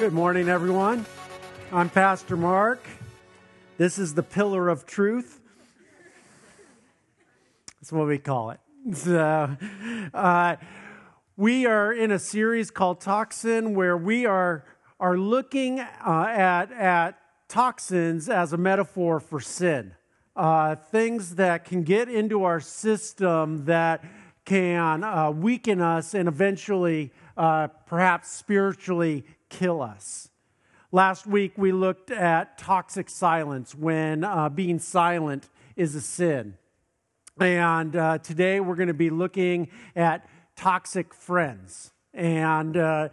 Good morning, everyone. I'm Pastor Mark. This is the Pillar of Truth. That's what we call it. So, uh, we are in a series called Toxin, where we are are looking uh, at at toxins as a metaphor for sin, uh, things that can get into our system that can uh, weaken us and eventually, uh, perhaps spiritually, kill us. Last week, we looked at toxic silence when uh, being silent is a sin. And uh, today, we're going to be looking at toxic friends. And uh,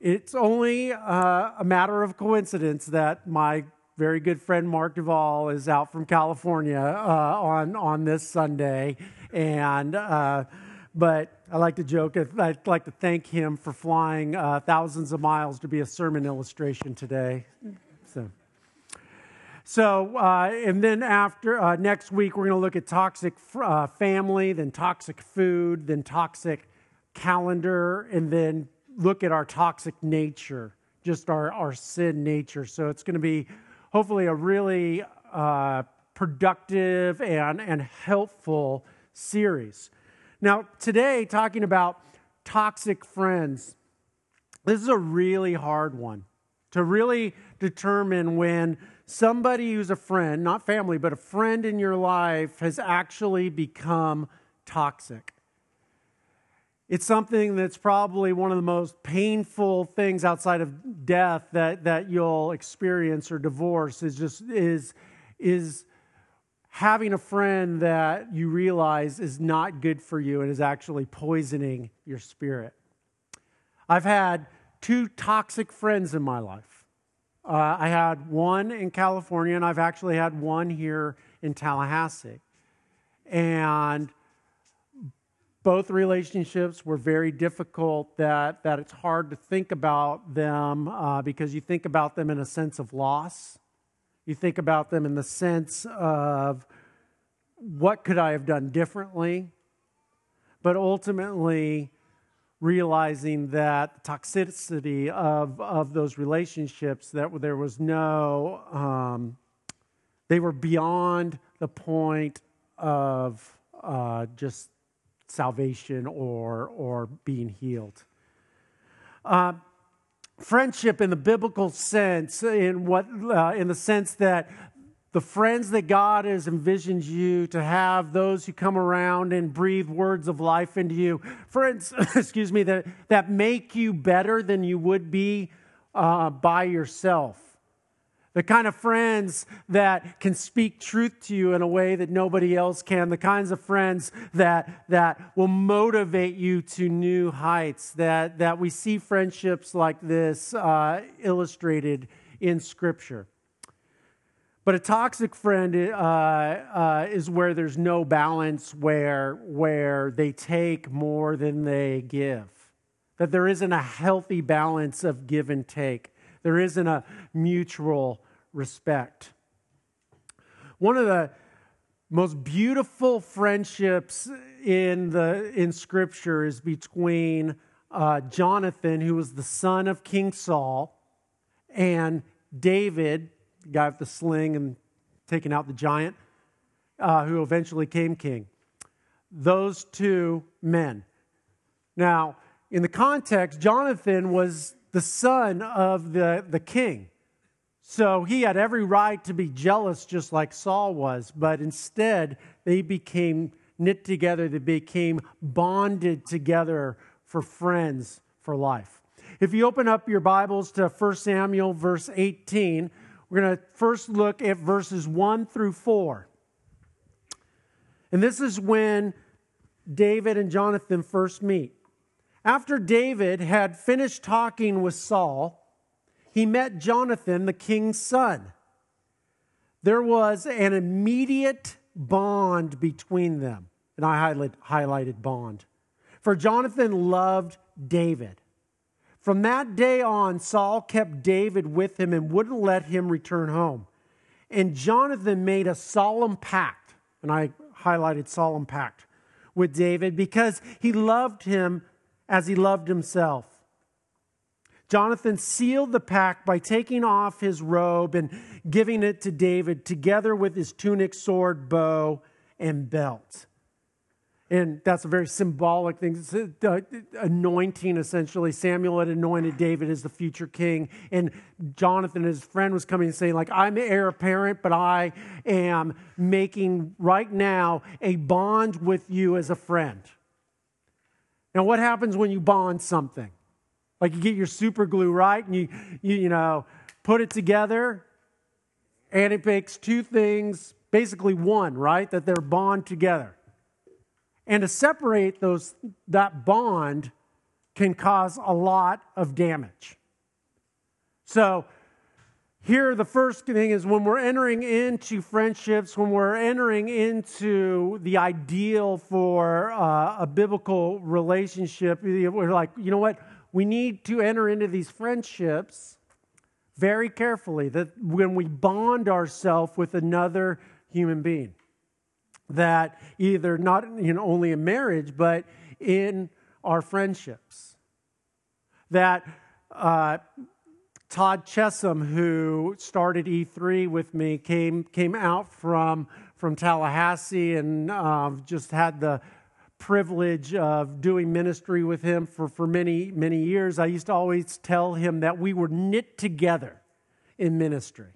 it's only uh, a matter of coincidence that my very good friend Mark Duvall is out from California uh, on, on this Sunday. And uh, but I like to joke. I'd like to thank him for flying uh, thousands of miles to be a sermon illustration today. So, so uh, and then after uh, next week, we're going to look at toxic uh, family, then toxic food, then toxic calendar, and then look at our toxic nature, just our, our sin nature. So it's going to be hopefully a really uh, productive and, and helpful series. Now, today, talking about toxic friends, this is a really hard one to really determine when somebody who's a friend, not family, but a friend in your life has actually become toxic. It's something that's probably one of the most painful things outside of death that, that you'll experience or divorce is just is, is having a friend that you realize is not good for you and is actually poisoning your spirit. I've had two toxic friends in my life. Uh, I had one in California, and I've actually had one here in Tallahassee. And both relationships were very difficult, that, that it's hard to think about them uh, because you think about them in a sense of loss you think about them in the sense of what could I have done differently? But ultimately, realizing that the toxicity of, of those relationships, that there was no, um, they were beyond the point of uh, just salvation or, or being healed. Uh, friendship in the biblical sense, in what, uh, in the sense that the friends that God has envisioned you to have, those who come around and breathe words of life into you, friends, excuse me, that, that make you better than you would be uh, by yourself the kind of friends that can speak truth to you in a way that nobody else can, the kinds of friends that, that will motivate you to new heights, that, that we see friendships like this uh, illustrated in Scripture. But a toxic friend uh, uh, is where there's no balance, where, where they take more than they give, that there isn't a healthy balance of give and take. There isn't a mutual respect. One of the most beautiful friendships in, the, in Scripture is between uh, Jonathan, who was the son of King Saul, and David, the guy with the sling and taking out the giant, uh, who eventually came king. Those two men. Now, in the context, Jonathan was the son of the, the king. So he had every right to be jealous, just like Saul was, but instead they became knit together, they became bonded together for friends for life. If you open up your Bibles to 1 Samuel, verse 18, we're going to first look at verses 1 through 4. And this is when David and Jonathan first meet. After David had finished talking with Saul, he met Jonathan, the king's son. There was an immediate bond between them. And I highlighted bond. For Jonathan loved David. From that day on, Saul kept David with him and wouldn't let him return home. And Jonathan made a solemn pact, and I highlighted solemn pact with David because he loved him as he loved himself. Jonathan sealed the pact by taking off his robe and giving it to David, together with his tunic, sword, bow, and belt. And that's a very symbolic thing. It's anointing, essentially. Samuel had anointed David as the future king. And Jonathan, his friend, was coming and saying, like, I'm heir apparent, but I am making right now a bond with you as a friend. Now, what happens when you bond something? Like you get your super glue right and you, you, you know, put it together and it makes two things, basically one, right? That they're bond together. And to separate those, that bond can cause a lot of damage. So, here, the first thing is when we're entering into friendships, when we're entering into the ideal for uh, a biblical relationship, we're like, you know what? We need to enter into these friendships very carefully. That when we bond ourselves with another human being, that either not you know, only in marriage, but in our friendships. That uh, Todd Chesham, who started E3 with me, came, came out from, from Tallahassee and uh, just had the privilege of doing ministry with him for, for many, many years. I used to always tell him that we were knit together in ministry.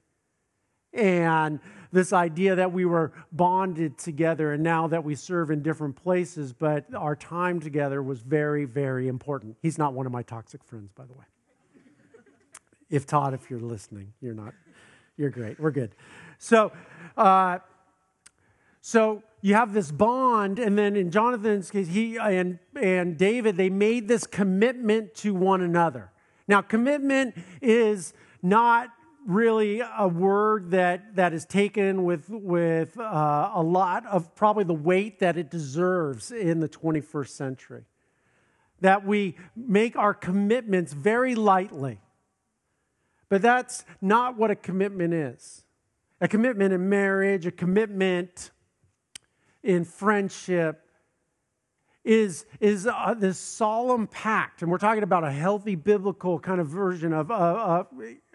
And this idea that we were bonded together and now that we serve in different places, but our time together was very, very important. He's not one of my toxic friends, by the way. If Todd, if you're listening, you're not, you're great. We're good. So, uh, so you have this bond, and then in Jonathan's case, he and, and David, they made this commitment to one another. Now, commitment is not really a word that, that is taken with, with uh, a lot of probably the weight that it deserves in the 21st century. That we make our commitments very lightly. But that's not what a commitment is. A commitment in marriage, a commitment in friendship, is, is uh, this solemn pact, and we're talking about a healthy biblical kind of version of, uh,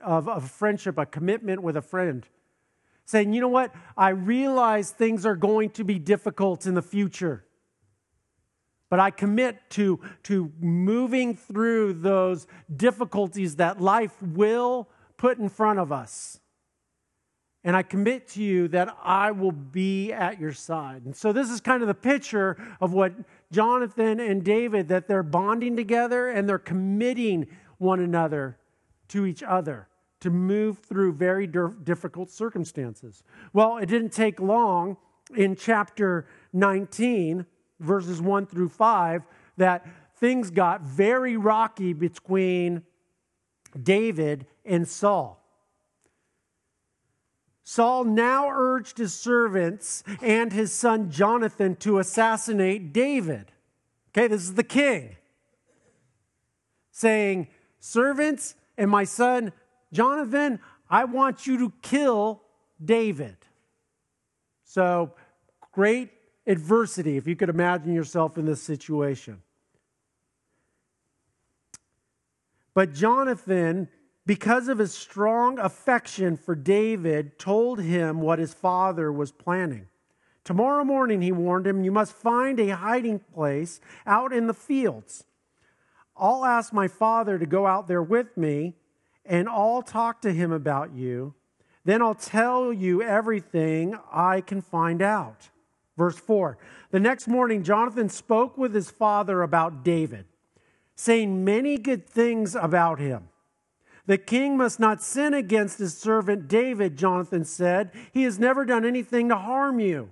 of, of friendship, a commitment with a friend. Saying, you know what, I realize things are going to be difficult in the future, but I commit to, to moving through those difficulties that life will put in front of us. And I commit to you that I will be at your side. And so, this is kind of the picture of what Jonathan and David, that they're bonding together and they're committing one another to each other to move through very difficult circumstances. Well, it didn't take long in chapter 19, verses 1 through 5, that things got very rocky between David and Saul. Saul now urged his servants and his son Jonathan to assassinate David. Okay, this is the king saying, Servants and my son Jonathan, I want you to kill David. So, great adversity if you could imagine yourself in this situation. But Jonathan because of his strong affection for David, told him what his father was planning. Tomorrow morning, he warned him, you must find a hiding place out in the fields. I'll ask my father to go out there with me, and I'll talk to him about you. Then I'll tell you everything I can find out. Verse 4 The next morning, Jonathan spoke with his father about David, saying many good things about him. The king must not sin against his servant David, Jonathan said. He has never done anything to harm you.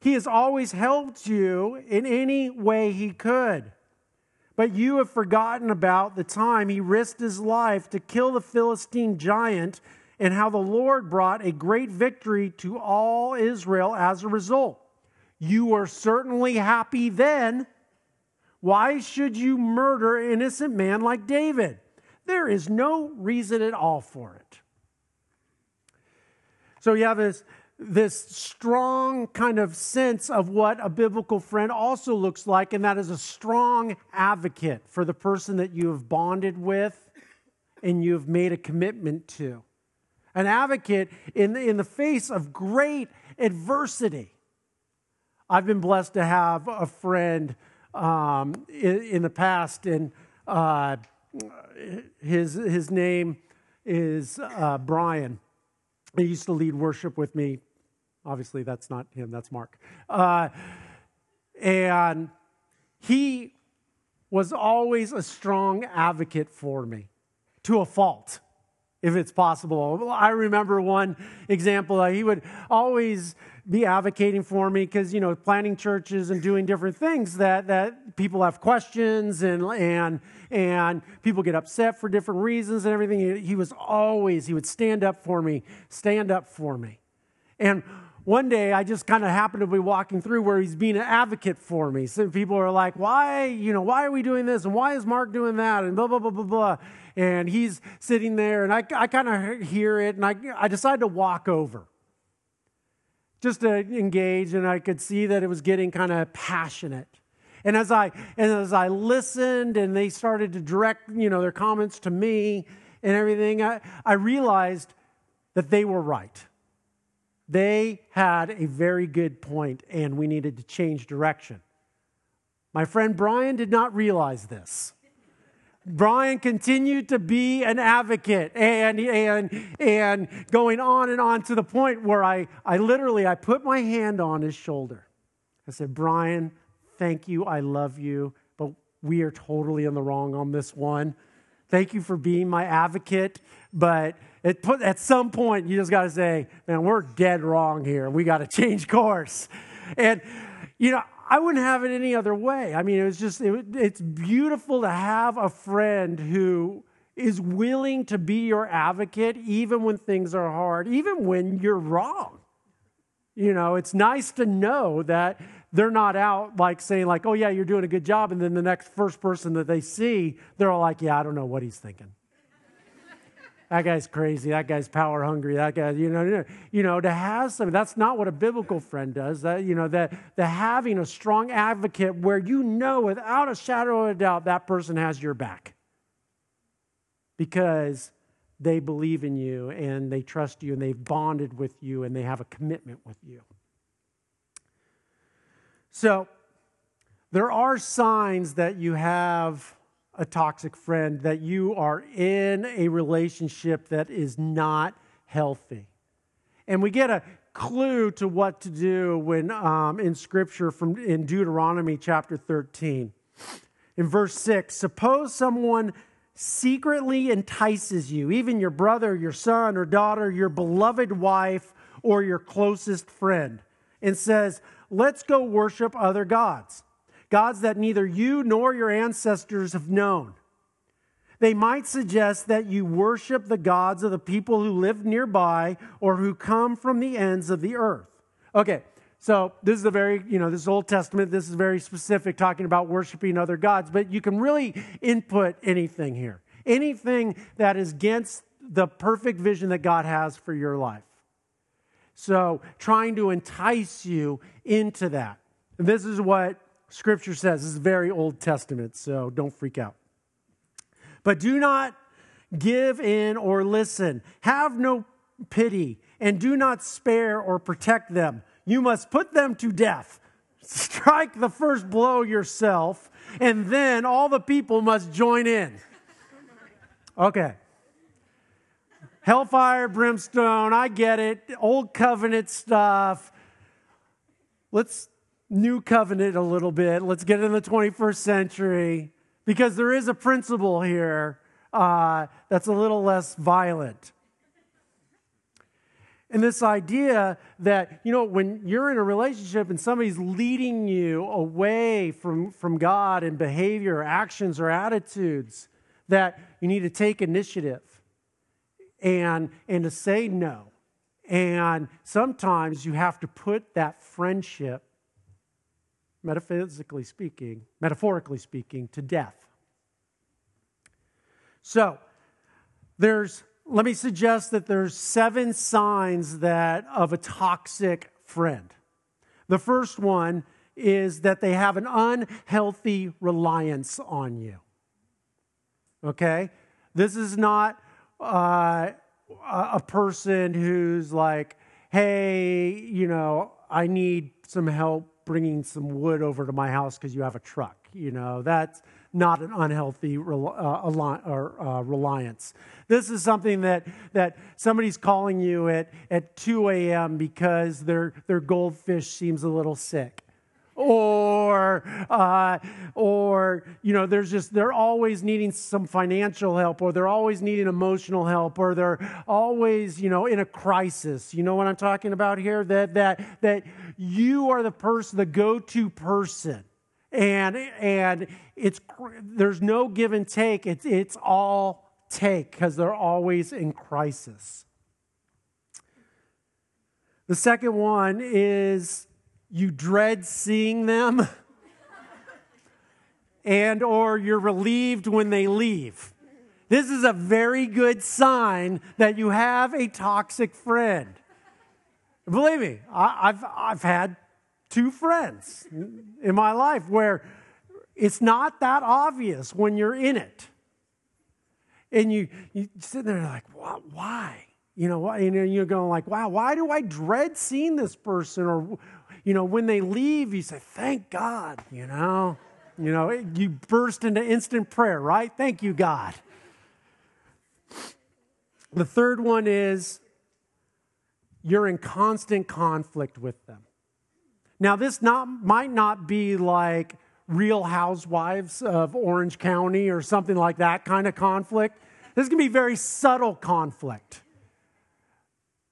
He has always helped you in any way he could. But you have forgotten about the time he risked his life to kill the Philistine giant and how the Lord brought a great victory to all Israel as a result. You were certainly happy then. Why should you murder an innocent man like David? There is no reason at all for it. So you have this, this strong kind of sense of what a biblical friend also looks like, and that is a strong advocate for the person that you have bonded with and you have made a commitment to. An advocate in the, in the face of great adversity. I've been blessed to have a friend um, in, in, the past, and uh, his, his name is uh, Brian. He used to lead worship with me. Obviously, that's not him, that's Mark. Uh, and he was always a strong advocate for me to a fault, if it's possible. I remember one example, he would always be advocating for me because, you know, planning churches and doing different things that, that people have questions and, and, and people get upset for different reasons and everything. He was always, he would stand up for me, stand up for me. And one day I just kind of happened to be walking through where he's being an advocate for me. Some people are like, why, you know, why are we doing this? And why is Mark doing that? And blah, blah, blah, blah, blah. And he's sitting there and I, I kind of hear it and I, I decide to walk over just to engage, and I could see that it was getting kind of passionate. And as I and as I listened, and they started to direct, you know, their comments to me and everything, I, I realized that they were right. They had a very good point, and we needed to change direction. My friend Brian did not realize this. Brian continued to be an advocate and, and, and going on and on to the point where I, I literally I put my hand on his shoulder. I said, Brian, thank you. I love you, but we are totally in the wrong on this one. Thank you for being my advocate, but it put, at some point you just got to say, man, we're dead wrong here. We got to change course. And, you know, I wouldn't have it any other way. I mean, it was just, it, it's beautiful to have a friend who is willing to be your advocate even when things are hard, even when you're wrong. You know, it's nice to know that they're not out like saying like, "Oh yeah, you're doing a good job," and then the next first person that they see, they're all like, "Yeah, I don't know what he's thinking." That guy's crazy. That guy's power hungry. That guy, you know, you know, to have some. That's not what a biblical friend does. That you know, that the having a strong advocate where you know without a shadow of a doubt that person has your back because they believe in you and they trust you and they've bonded with you and they have a commitment with you. So, there are signs that you have a toxic friend, that you are in a relationship that is not healthy. And we get a clue to what to do when um, in scripture from in Deuteronomy chapter 13. In verse 6, suppose someone secretly entices you, even your brother, your son or daughter, your beloved wife, or your closest friend, and says, Let's go worship other gods gods that neither you nor your ancestors have known. They might suggest that you worship the gods of the people who live nearby or who come from the ends of the earth. Okay, so this is a very, you know, this is Old Testament. This is very specific, talking about worshiping other gods, but you can really input anything here. Anything that is against the perfect vision that God has for your life. So, trying to entice you into that. This is what Scripture says. This is very Old Testament, so don't freak out. But do not give in or listen. Have no pity, and do not spare or protect them. You must put them to death. Strike the first blow yourself, and then all the people must join in. Okay. Hellfire, brimstone, I get it. Old covenant stuff. Let's new covenant a little bit. Let's get in the 21st century because there is a principle here uh, that's a little less violent. And this idea that, you know, when you're in a relationship and somebody's leading you away from, from God and behavior, or actions, or attitudes, that you need to take initiative and, and to say no. And sometimes you have to put that friendship metaphysically speaking, metaphorically speaking, to death. So, there's let me suggest that there's seven signs that of a toxic friend. The first one is that they have an unhealthy reliance on you. Okay? This is not uh, a person who's like, hey, you know, I need some help bringing some wood over to my house because you have a truck. You know, that's not an unhealthy uh, or, uh, reliance. This is something that, that somebody's calling you at, at 2 a.m. because their, their goldfish seems a little sick or uh, or you know there's just they're always needing some financial help or they're always needing emotional help or they're always you know in a crisis. You know what i'm talking about here? That that that you are the person the go-to person. And and it's there's no give and take. It's it's all take because they're always in crisis. The second one is you dread seeing them and or you're relieved when they leave. This is a very good sign that you have a toxic friend. Believe me I, have I've had two friends in my life where it's not that obvious when you're in it. And you you sit there like what, why? You know and you're going like wow why do i dread seeing this person or you know, when they leave, you say, thank God, you know. You know, you burst into instant prayer, right? Thank you, God. The third one is you're in constant conflict with them. Now, this not, might not be like real housewives of Orange County or something like that kind of conflict. This can be very subtle conflict.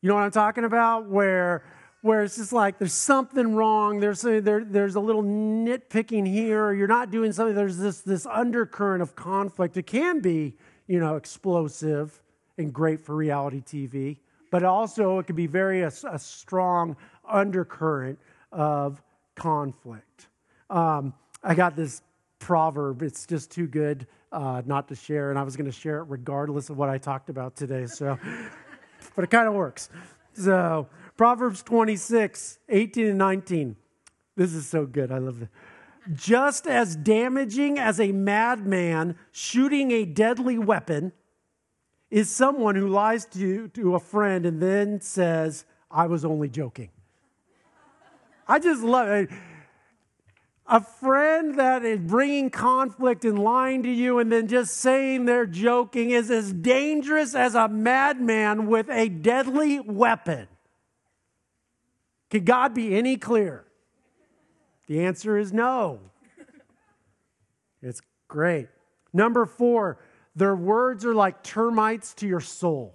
You know what I'm talking about? Where where it's just like there's something wrong, there's a, there, there's a little nitpicking here, or you're not doing something, there's this, this undercurrent of conflict. It can be, you know, explosive and great for reality TV, but also it can be very a, a strong undercurrent of conflict. Um, I got this proverb, it's just too good uh, not to share, and I was going to share it regardless of what I talked about today, so, but it kind of works. So, Proverbs 26, 18 and 19. This is so good. I love it. Just as damaging as a madman shooting a deadly weapon is someone who lies to, to a friend and then says, I was only joking. I just love it. A friend that is bringing conflict and lying to you and then just saying they're joking is as dangerous as a madman with a deadly weapon. Could God be any clearer? The answer is no. It's great. Number four, their words are like termites to your soul.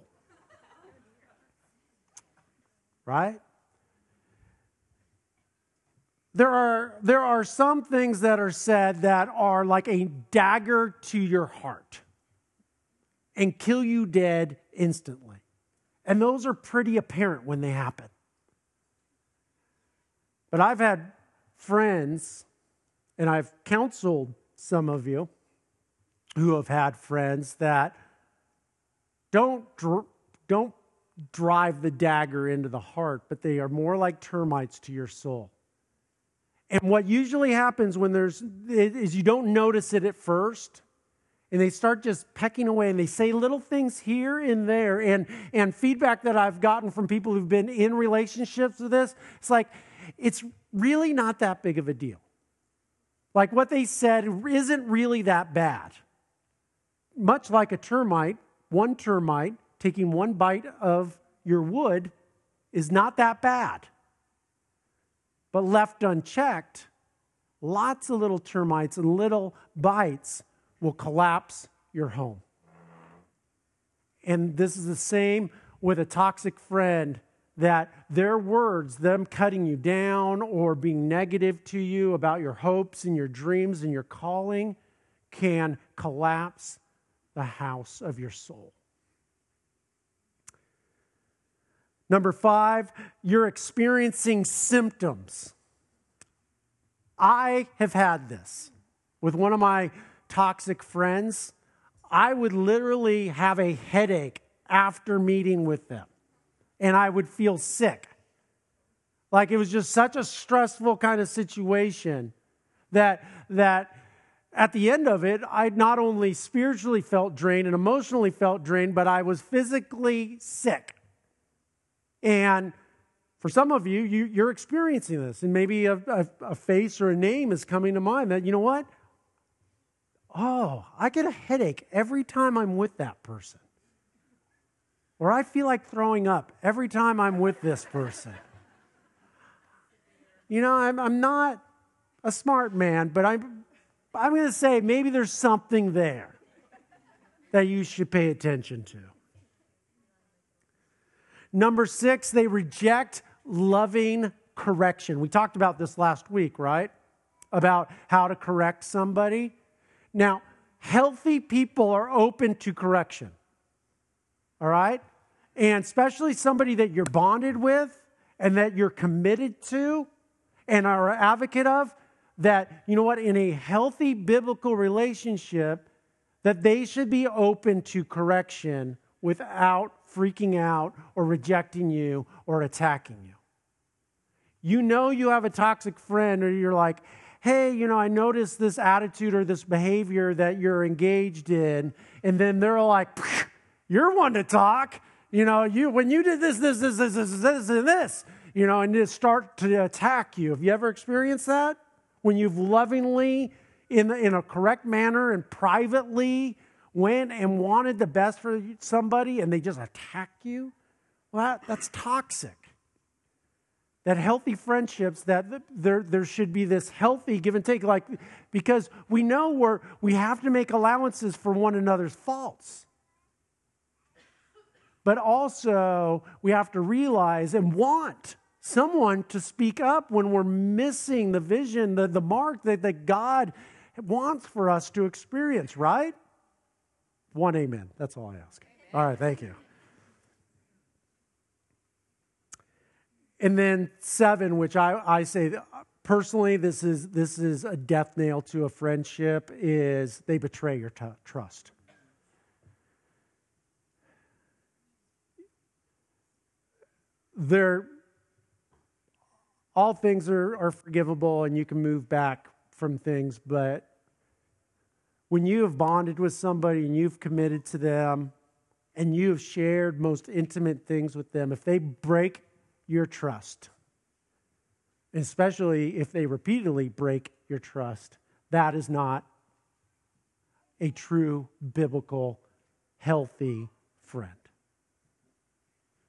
Right? There are, there are some things that are said that are like a dagger to your heart and kill you dead instantly. And those are pretty apparent when they happen. But I've had friends, and I've counseled some of you who have had friends that don't, don't drive the dagger into the heart, but they are more like termites to your soul. And what usually happens when there's is you don't notice it at first, and they start just pecking away and they say little things here and there. And, and feedback that I've gotten from people who've been in relationships with this, it's like it's really not that big of a deal. Like what they said isn't really that bad. Much like a termite, one termite taking one bite of your wood is not that bad. But left unchecked, lots of little termites and little bites will collapse your home. And this is the same with a toxic friend that their words, them cutting you down or being negative to you about your hopes and your dreams and your calling, can collapse the house of your soul. Number five, you're experiencing symptoms. I have had this with one of my toxic friends. I would literally have a headache after meeting with them. And I would feel sick. Like it was just such a stressful kind of situation that, that at the end of it, I not only spiritually felt drained and emotionally felt drained, but I was physically sick. And for some of you, you are experiencing this, and maybe a, a, a face or a name is coming to mind that, you know what? Oh, I get a headache every time I'm with that person. Or I feel like throwing up every time I'm with this person. You know, I'm, I'm not a smart man, but I'm, I'm going to say maybe there's something there that you should pay attention to. Number six, they reject loving correction. We talked about this last week, right? About how to correct somebody. Now, healthy people are open to correction, all right? And especially somebody that you're bonded with and that you're committed to and are an advocate of, that, you know what, in a healthy biblical relationship, that they should be open to correction without freaking out or rejecting you or attacking you. You know you have a toxic friend, or you're like, hey, you know, I noticed this attitude or this behavior that you're engaged in. And then they're like, you're one to talk. You know, you when you did this, this, this, this, this, this, and this, you know, and just start to attack you. Have you ever experienced that? When you've lovingly, in, in a correct manner and privately went and wanted the best for somebody and they just attack you? Well, that, that's toxic that healthy friendships that there, there should be this healthy give and take like because we know we're, we have to make allowances for one another's faults but also we have to realize and want someone to speak up when we're missing the vision the, the mark that, that god wants for us to experience right? One amen. That's all i ask. All right thank you. And then seven, which I, I say personally, this is, this is a death nail to a friendship, is they betray your t- trust. They're, all things are, are forgivable and you can move back from things, but when you have bonded with somebody and you've committed to them and you have shared most intimate things with them, if they break your trust. Especially if they repeatedly break your trust. That is not a true biblical, healthy friend.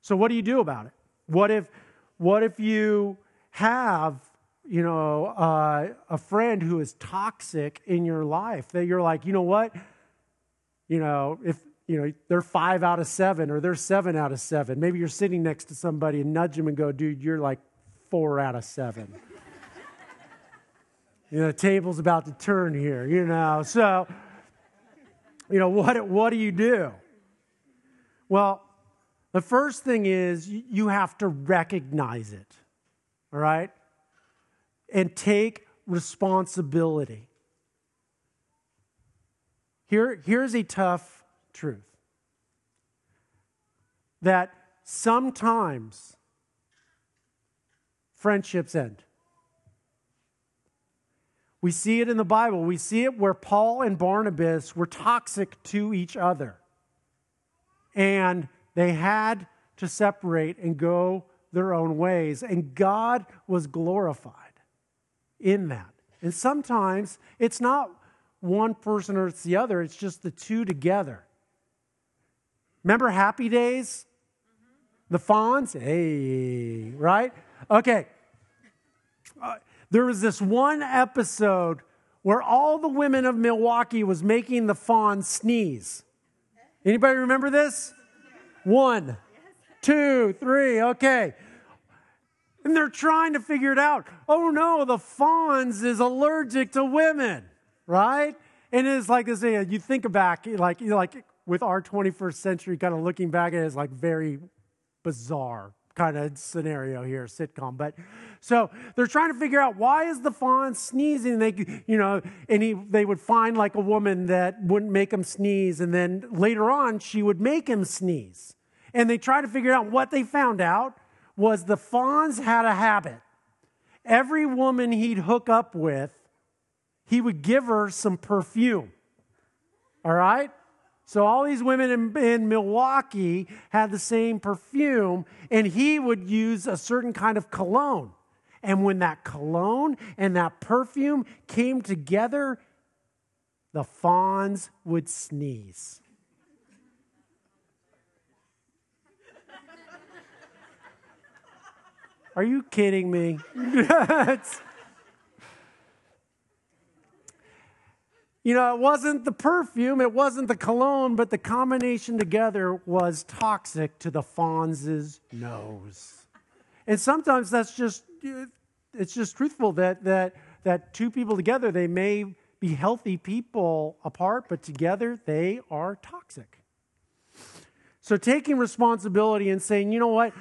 So, what do you do about it? What if, what if you have, you know, uh, a friend who is toxic in your life that you're like, you know what? You know, if you know, they're five out of seven or they're seven out of seven. Maybe you're sitting next to somebody and nudge them and go, dude, you're like four out of seven. you know, the table's about to turn here, you know. So, you know, what, what do you do? Well, the first thing is you have to recognize it, all right? And take responsibility. Here, here's a tough truth that sometimes friendships end. We see it in the Bible. We see it where Paul and Barnabas were toxic to each other. And they had to separate and go their own ways. And God was glorified in that. And sometimes it's not one person or it's the other, it's just the two together. Remember Happy Days? The Fonz? Hey, right? Okay. Uh, there was this one episode where all the women of Milwaukee was making the Fonz sneeze. Anybody remember this? One, two, three, okay. And they're trying to figure it out. Oh no, the Fonz is allergic to women, right? And it's like this, you think back, like, like with our 21st century kind of looking back at it is like very bizarre kind of scenario here, sitcom. But so they're trying to figure out why is the Fonz sneezing? They, you know, and he, they would find like a woman that wouldn't make him sneeze, and then later on she would make him sneeze. And they tried to figure out what they found out was the Fonz had a habit. Every woman he'd hook up with, he would give her some perfume. All right? So all these women in, in, Milwaukee had the same perfume, and he would use a certain kind of cologne. And when that cologne and that perfume came together, the Fonz would sneeze. Are you kidding me? You know, it wasn't the perfume, it wasn't the cologne, but the combination together was toxic to the Fonz's nose. And sometimes that's just, it's just truthful that, that, that two people together, they may be healthy people apart, but together they are toxic. So taking responsibility and saying, you know what,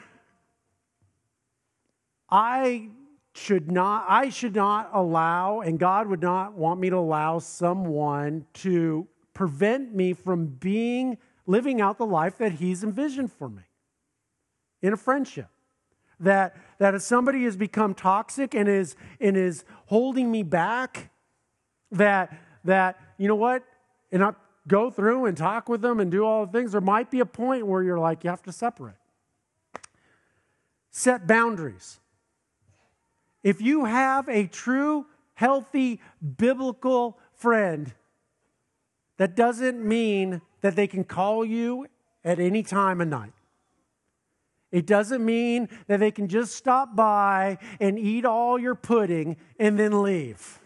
I should not i should not allow and god would not want me to allow someone to prevent me from being living out the life that he's envisioned for me in a friendship. That that if somebody has become toxic and is and is holding me back that that you know what and i go through and talk with them and do all the things there might be a point where you're like you have to separate. Set boundaries if you have a true, healthy, biblical friend, that doesn't mean that they can call you at any time of night. It doesn't mean that they can just stop by and eat all your pudding and then leave.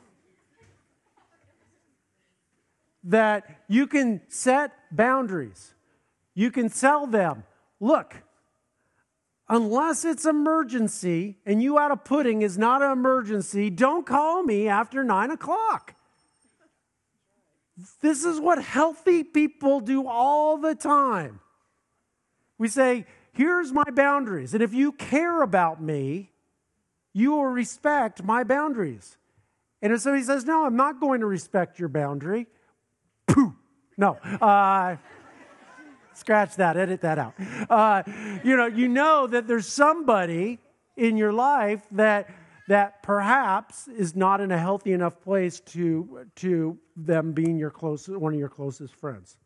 That you can set boundaries. You can tell them, look, unless it's emergency and you out of pudding is not an emergency, don't call me after nine o'clock. This is what healthy people do all the time. We say, here's my boundaries. And if you care about me, you will respect my boundaries. And if somebody says, no, I'm not going to respect your boundary, pooh, no. Uh, Scratch that, edit that out. Uh, you know, you know that there's somebody in your life that that perhaps is not in a healthy enough place to to them being your closest one of your closest friends.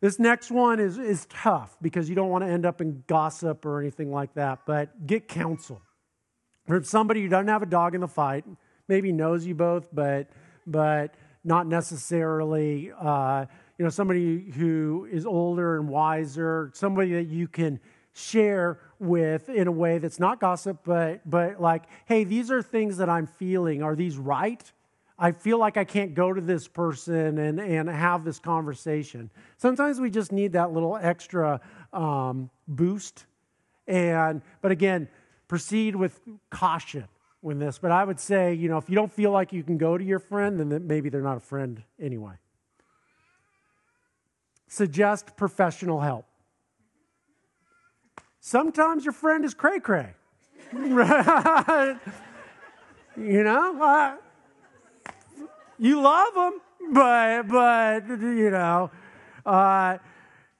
This next one is, is tough because you don't want to end up in gossip or anything like that, but get counsel from somebody who doesn't have a dog in the fight, maybe knows you both, but but not necessarily uh, you know, somebody who is older and wiser, somebody that you can share with in a way that's not gossip, but, but like, hey, these are things that I'm feeling. Are these right? I feel like I can't go to this person and, and have this conversation. Sometimes we just need that little extra um, boost. And, but again, proceed with caution with this. But I would say, you know, if you don't feel like you can go to your friend, then maybe they're not a friend anyway suggest professional help. Sometimes your friend is cray cray. you know, you love them, but but you know, uh,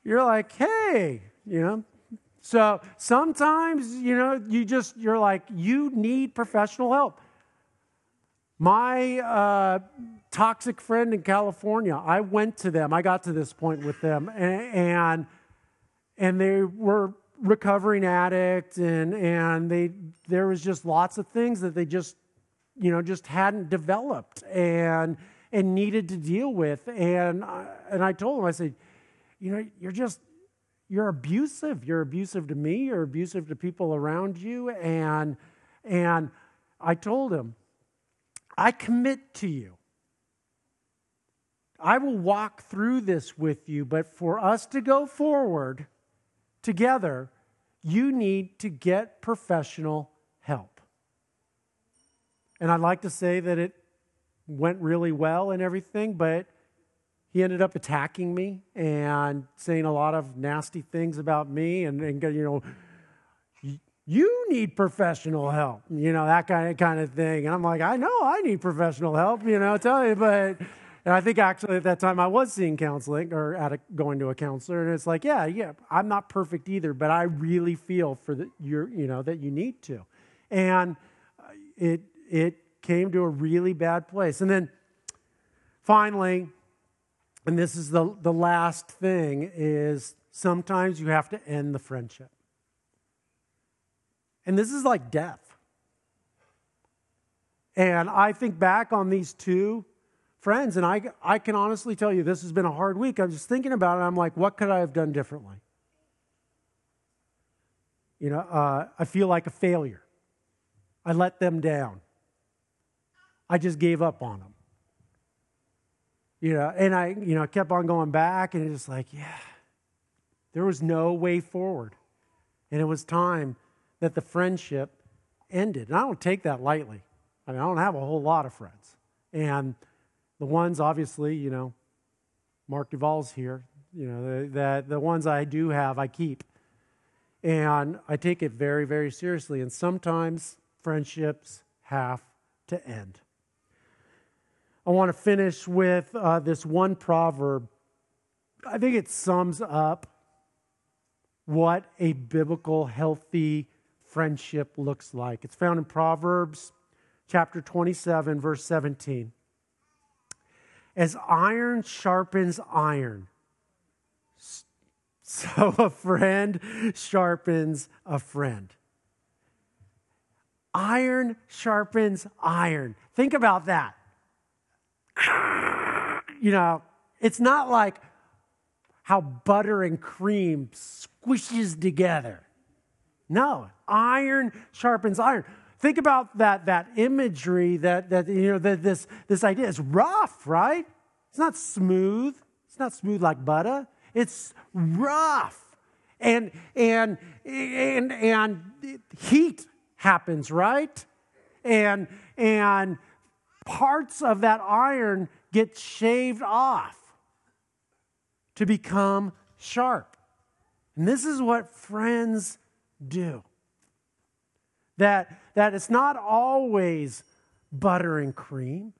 you're like, hey, you know. So sometimes you know you just you're like you need professional help. My uh, toxic friend in California, I went to them. I got to this point with them, and and they were recovering addicts, and and they there was just lots of things that they just you know just hadn't developed and and needed to deal with. And I, and I told them, I said, you know, you're just you're abusive. You're abusive to me. You're abusive to people around you, and and I told him I commit to you. I will walk through this with you, but for us to go forward together, you need to get professional help. And I'd like to say that it went really well and everything, but he ended up attacking me and saying a lot of nasty things about me and, and you know you need professional help, you know, that kind of kind of thing. And I'm like, I know I need professional help, you know, tell you, but and I think actually at that time I was seeing counseling or at a, going to a counselor, and it's like, yeah, yeah, I'm not perfect either, but I really feel for the you're, you know, that you need to, and uh, it it came to a really bad place, and then finally, and this is the the last thing is sometimes you have to end the friendship. And this is like death. And I think back on these two friends, and I, I can honestly tell you this has been a hard week. I'm just thinking about it. I'm like, what could I have done differently? You know, uh, I feel like a failure. I let them down. I just gave up on them. You know, and I, you know, kept on going back, and it's just like, yeah, there was no way forward. And it was time that the friendship ended. And I don't take that lightly. I mean, I don't have a whole lot of friends. And the ones, obviously, you know, Mark Duvall's here, you know, the, the, the ones I do have, I keep. And I take it very, very seriously. And sometimes friendships have to end. I want to finish with uh, this one proverb. I think it sums up what a biblical, healthy friendship looks like. It's found in Proverbs chapter 27, verse 17. As iron sharpens iron, so a friend sharpens a friend. Iron sharpens iron. Think about that. You know, it's not like how butter and cream squishes together. No, iron sharpens iron. Think about that, that imagery, that, that you know, this, this idea. It's rough, right? It's not smooth. It's not smooth like butter. It's rough. And, and, and, and heat happens, right? And, and parts of that iron get shaved off to become sharp. And this is what friends do. That, that it's not always butter and cream.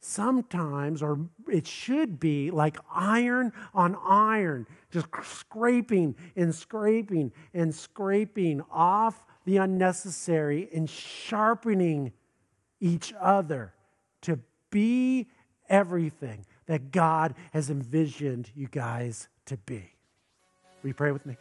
Sometimes, or it should be like iron on iron, just scraping and scraping and scraping off the unnecessary and sharpening each other to be everything that God has envisioned you guys to be. Will you pray with me?